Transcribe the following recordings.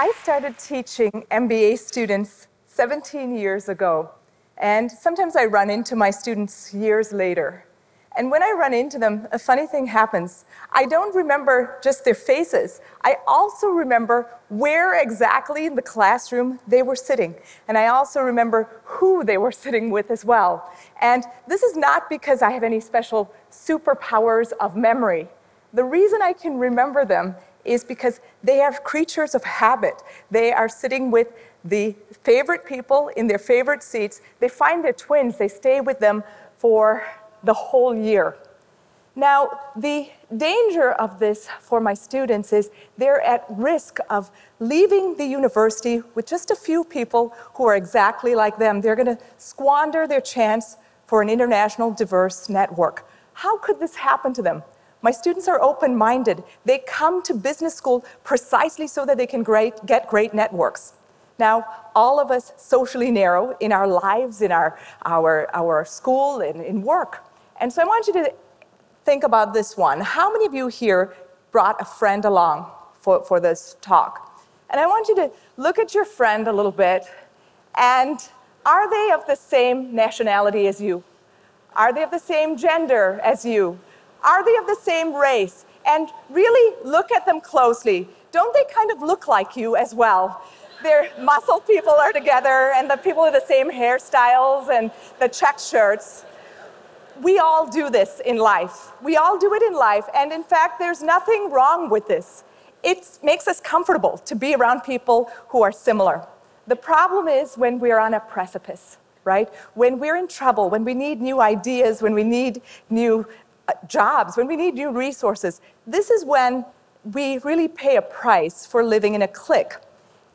I started teaching MBA students 17 years ago, and sometimes I run into my students years later. And when I run into them, a funny thing happens. I don't remember just their faces. I also remember where exactly in the classroom they were sitting. And I also remember who they were sitting with as well. And this is not because I have any special superpowers of memory. The reason I can remember them is because they are creatures of habit. They are sitting with the favorite people in their favorite seats. They find their twins, they stay with them for the whole year. Now, the danger of this for my students is they're at risk of leaving the university with just a few people who are exactly like them. They're going to squander their chance for an international diverse network. How could this happen to them? My students are open minded. They come to business school precisely so that they can great, get great networks. Now, all of us socially narrow in our lives, in our, our, our school, and in work. And so I want you to think about this one. How many of you here brought a friend along for, for this talk? And I want you to look at your friend a little bit and are they of the same nationality as you? Are they of the same gender as you? Are they of the same race? And really look at them closely. Don't they kind of look like you as well? Their muscle people are together, and the people with the same hairstyles and the check shirts we all do this in life. We all do it in life, and in fact, there's nothing wrong with this. It makes us comfortable to be around people who are similar. The problem is when we're on a precipice, right? When we're in trouble, when we need new ideas, when we need new Uh, jobs, when we need new resources, this is when we really pay a price for living in a clique.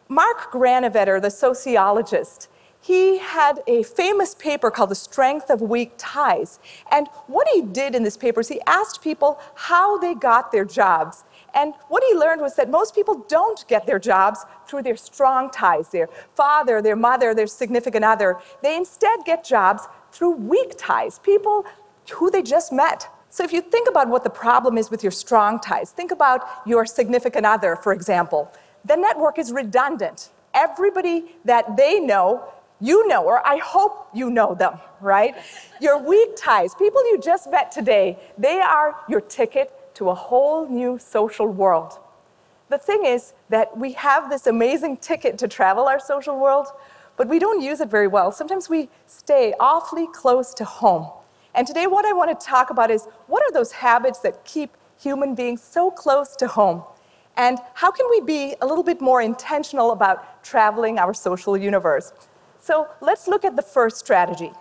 Mark Granovetter, the sociologist, he had a famous paper called The Strength of Weak Ties. And what he did in this paper is he asked people how they got their jobs. And what he learned was that most people don't get their jobs through their strong ties, their father, their mother, their significant other. They instead get jobs through weak ties, people who they just met. So if you think about what the problem is with your strong ties, think about your significant other, for example. The network is redundant. Everybody that they know you know, or I hope you know them, right? Your weak ties, people you just met today, they are your ticket to a whole new social world. The thing is that we have this amazing ticket to travel our social world, but we don't use it very well. Sometimes we stay awfully close to home. And today, what I want to talk about is what are those habits that keep human beings so close to home? And how can we be a little bit more intentional about traveling our social universe? So let's look at the first strategy.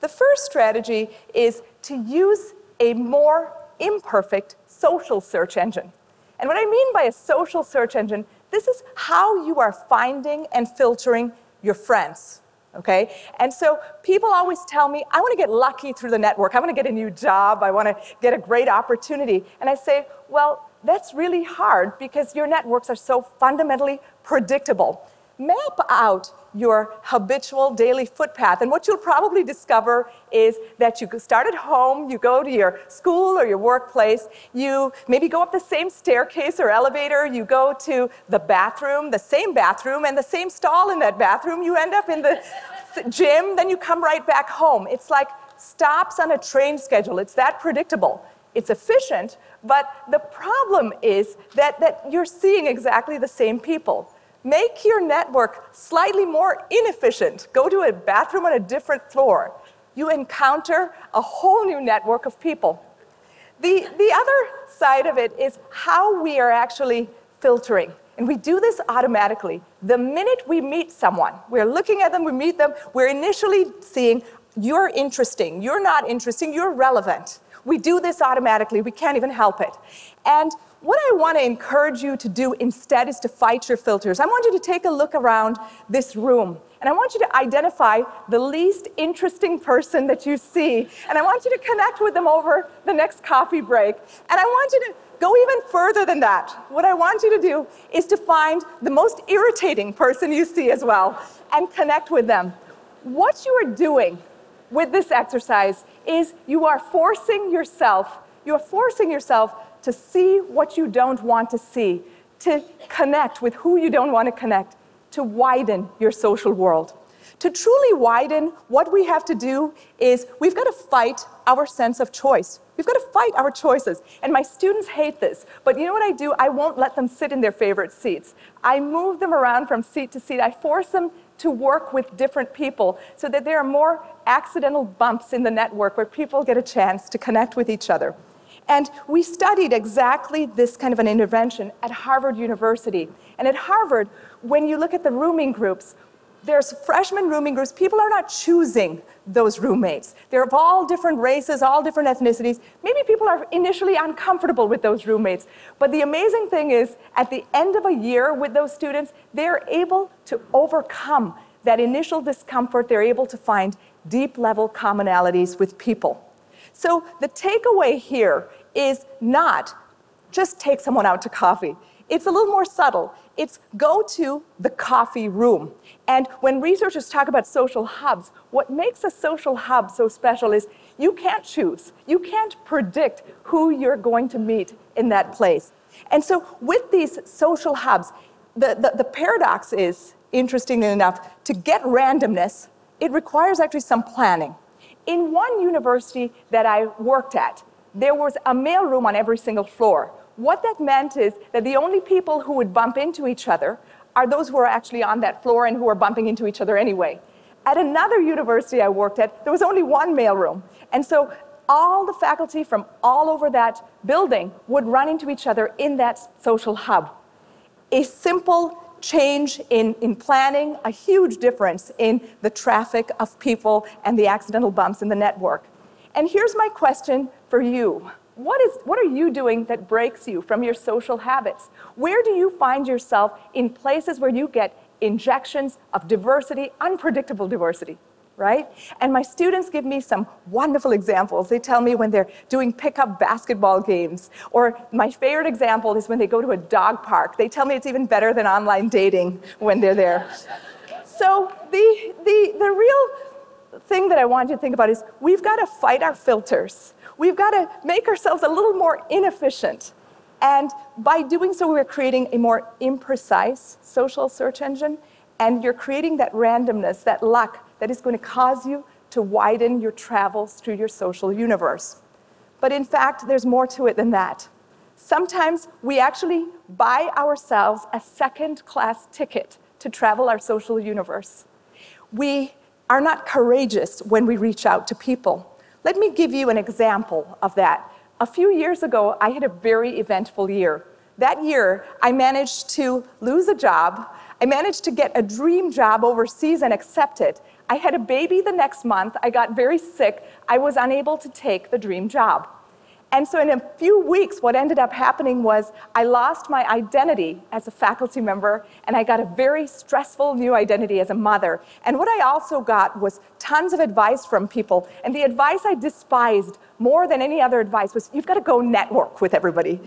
The first strategy is to use a more imperfect social search engine. And what I mean by a social search engine, this is how you are finding and filtering your friends. Okay? And so people always tell me, I want to get lucky through the network. I want to get a new job. I want to get a great opportunity. And I say, well, that's really hard because your networks are so fundamentally predictable map out your habitual daily footpath. And what you'll probably discover is that you start at home, you go to your school or your workplace, you maybe go up the same staircase or elevator, you go to the bathroom, the same bathroom, and the same stall in that bathroom, you end up in the gym, then you come right back home. It's like stops on a train schedule. It's that predictable. It's efficient, but the problem is that, that you're seeing exactly the same people. Make your network slightly more inefficient. Go to a bathroom on a different floor. You encounter a whole new network of people. The, the other side of it is how we are actually filtering. And we do this automatically. The minute we meet someone, we're looking at them, we meet them, we're initially seeing, you're interesting, you're not interesting, you're relevant. We do this automatically, we can't even help it. And what I want to encourage you to do instead is to fight your filters. I want you to take a look around this room and I want you to identify the least interesting person that you see. And I want you to connect with them over the next coffee break. And I want you to go even further than that. What I want you to do is to find the most irritating person you see as well and connect with them. What you are doing with this exercise is you are forcing yourself, you are forcing yourself to see what you don't want to see, to connect with who you don't want to connect, to widen your social world. To truly widen, what we have to do is we've got to fight our sense of choice. We've got to fight our choices. And my students hate this. But you know what I do? I won't let them sit in their favorite seats. I move them around from seat to seat. I force them to work with different people so that there are more accidental bumps in the network where people get a chance to connect with each other. And we studied exactly this kind of an intervention at Harvard University. And at Harvard, when you look at the rooming groups, there's freshman rooming groups. People are not choosing those roommates. They're of all different races, all different ethnicities. Maybe people are initially uncomfortable with those roommates. But the amazing thing is, at the end of a year with those students, they're able to overcome that initial discomfort. They're able to find deep level commonalities with people. So the takeaway here is not just take someone out to coffee. It's a little more subtle. It's go to the coffee room. And when researchers talk about social hubs, what makes a social hub so special is you can't choose. You can't predict who you're going to meet in that place. And so with these social hubs, the, the, the paradox is, interestingly enough, to get randomness, it requires actually some planning. In one university that I worked at, there was a mailroom on every single floor. What that meant is that the only people who would bump into each other are those who are actually on that floor and who are bumping into each other anyway. At another university I worked at, there was only one mailroom. And so all the faculty from all over that building would run into each other in that social hub. A simple change in, in planning, a huge difference in the traffic of people and the accidental bumps in the network. And here's my question for you. What, is, what are you doing that breaks you from your social habits? Where do you find yourself in places where you get injections of diversity, unpredictable diversity? Right? And my students give me some wonderful examples. They tell me when they're doing pickup basketball games, or my favorite example is when they go to a dog park. They tell me it's even better than online dating when they're there. So the, the, the real thing that I want you to think about is we've got to fight our filters. We've got to make ourselves a little more inefficient. And by doing so, we're creating a more imprecise social search engine, and you're creating that randomness, that luck that is going to cause you to widen your travels through your social universe. But in fact, there's more to it than that. Sometimes we actually buy ourselves a second class ticket to travel our social universe. We are not courageous when we reach out to people. Let me give you an example of that. A few years ago, I had a very eventful year. That year, I managed to lose a job. I managed to get a dream job overseas and accept it. I had a baby the next month. I got very sick. I was unable to take the dream job. And so, in a few weeks, what ended up happening was I lost my identity as a faculty member, and I got a very stressful new identity as a mother. And what I also got was tons of advice from people. And the advice I despised more than any other advice was you've got to go network with everybody.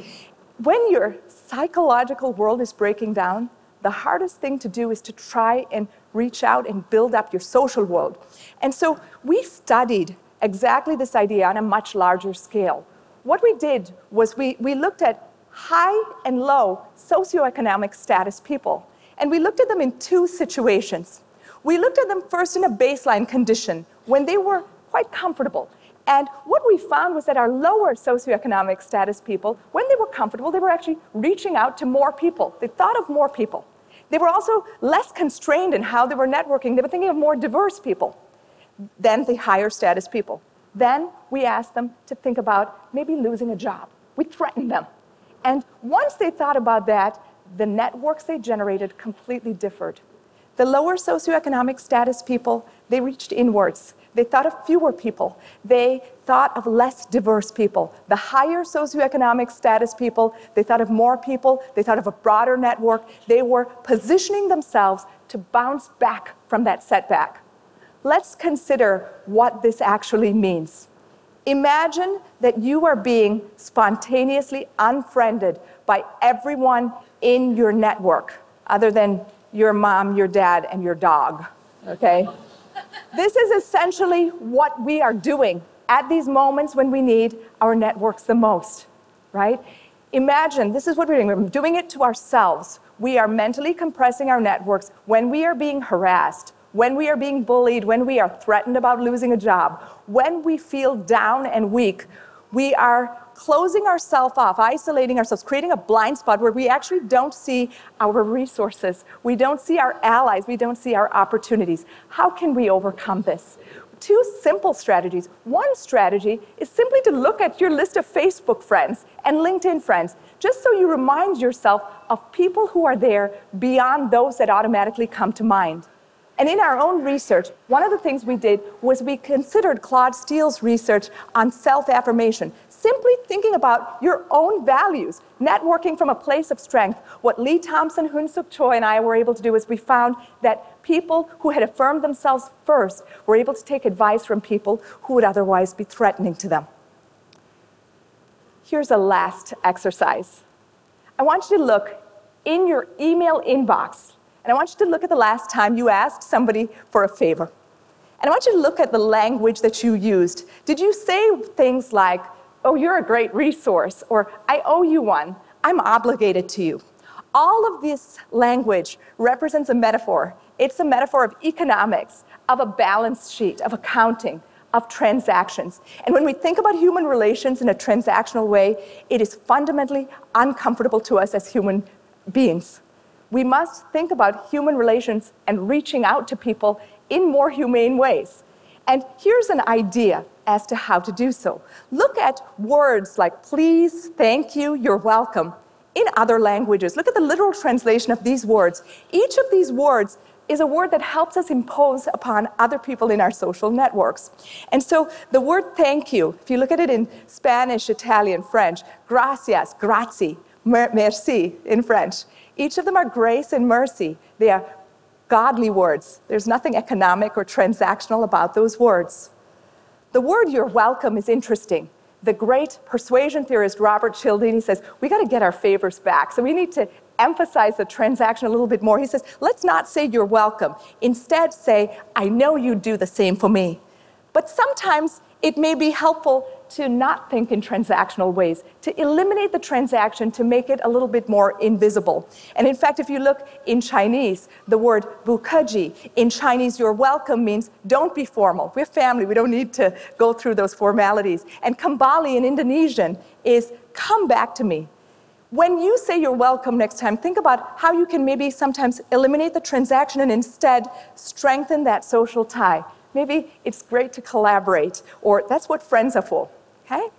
When your psychological world is breaking down, the hardest thing to do is to try and reach out and build up your social world. And so we studied exactly this idea on a much larger scale. What we did was we, we looked at high and low socioeconomic status people, and we looked at them in two situations. We looked at them first in a baseline condition when they were quite comfortable. And what we found was that our lower socioeconomic status people, when they were comfortable, they were actually reaching out to more people. They thought of more people. They were also less constrained in how they were networking. They were thinking of more diverse people than the higher status people. Then we asked them to think about maybe losing a job. We threatened them. And once they thought about that, the networks they generated completely differed. The lower socioeconomic status people, they reached inwards. They thought of fewer people. They thought of less diverse people. The higher socioeconomic status people, they thought of more people. They thought of a broader network. They were positioning themselves to bounce back from that setback. Let's consider what this actually means. Imagine that you are being spontaneously unfriended by everyone in your network, other than your mom, your dad, and your dog, okay? This is essentially what we are doing at these moments when we need our networks the most, right? Imagine this is what we're doing. We're doing it to ourselves. We are mentally compressing our networks when we are being harassed, when we are being bullied, when we are threatened about losing a job, when we feel down and weak. We are closing ourselves off, isolating ourselves, creating a blind spot where we actually don't see our resources, we don't see our allies, we don't see our opportunities. How can we overcome this? Two simple strategies. One strategy is simply to look at your list of Facebook friends and LinkedIn friends, just so you remind yourself of people who are there beyond those that automatically come to mind. And in our own research, one of the things we did was we considered Claude Steele's research on self affirmation, simply thinking about your own values, networking from a place of strength. What Leigh Thompson, Hoon-Seok Choi, and I were able to do is we found that people who had affirmed themselves first were able to take advice from people who would otherwise be threatening to them. Here's a last exercise. I want you to look in your email inbox and I want you to look at the last time you asked somebody for a favor. And I want you to look at the language that you used. Did you say things like, oh, you're a great resource, or I owe you one, I'm obligated to you? All of this language represents a metaphor. It's a metaphor of economics, of a balance sheet, of accounting, of transactions. And when we think about human relations in a transactional way, it is fundamentally uncomfortable to us as human beings we must think about human relations and reaching out to people in more humane ways. And here's an idea as to how to do so. Look at words like please, thank you, you're welcome in other languages. Look at the literal translation of these words. Each of these words is a word that helps us impose upon other people in our social networks. And so the word thank you, if you look at it in Spanish, Italian, French, gracias, grazie, merci in French, each of them are grace and mercy. They are godly words. There's nothing economic or transactional about those words. The word you're welcome is interesting. The great persuasion theorist Robert Cialdini says, we got to get our favors back. So we need to emphasize the transaction a little bit more. He says, let's not say you're welcome. Instead, say, I know you do the same for me. But sometimes it may be helpful to not think in transactional ways, to eliminate the transaction to make it a little bit more invisible. And in fact, if you look in Chinese, the word bukaji, in Chinese, you're welcome means don't be formal. We're family, we don't need to go through those formalities. And kembali in Indonesian is come back to me. When you say you're welcome next time, think about how you can maybe sometimes eliminate the transaction and instead strengthen that social tie. Maybe it's great to collaborate, or that's what friends are for, okay?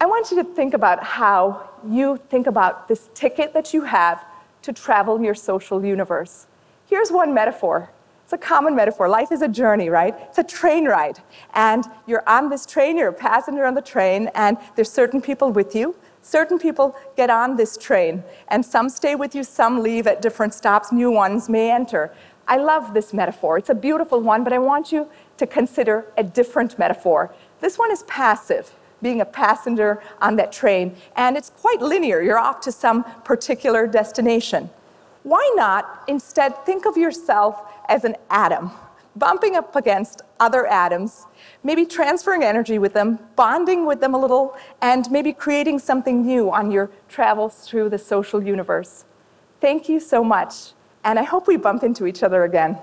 I want you to think about how you think about this ticket that you have to travel your social universe. Here's one metaphor. It's a common metaphor. Life is a journey, right? It's a train ride. And you're on this train, you're a passenger on the train, and there's certain people with you. Certain people get on this train, and some stay with you, some leave at different stops, new ones may enter. I love this metaphor. It's a beautiful one, but I want you to consider a different metaphor. This one is passive, being a passenger on that train, and it's quite linear. You're off to some particular destination. Why not instead think of yourself as an atom, bumping up against other atoms, maybe transferring energy with them, bonding with them a little, and maybe creating something new on your travels through the social universe? Thank you so much and I hope we bump into each other again.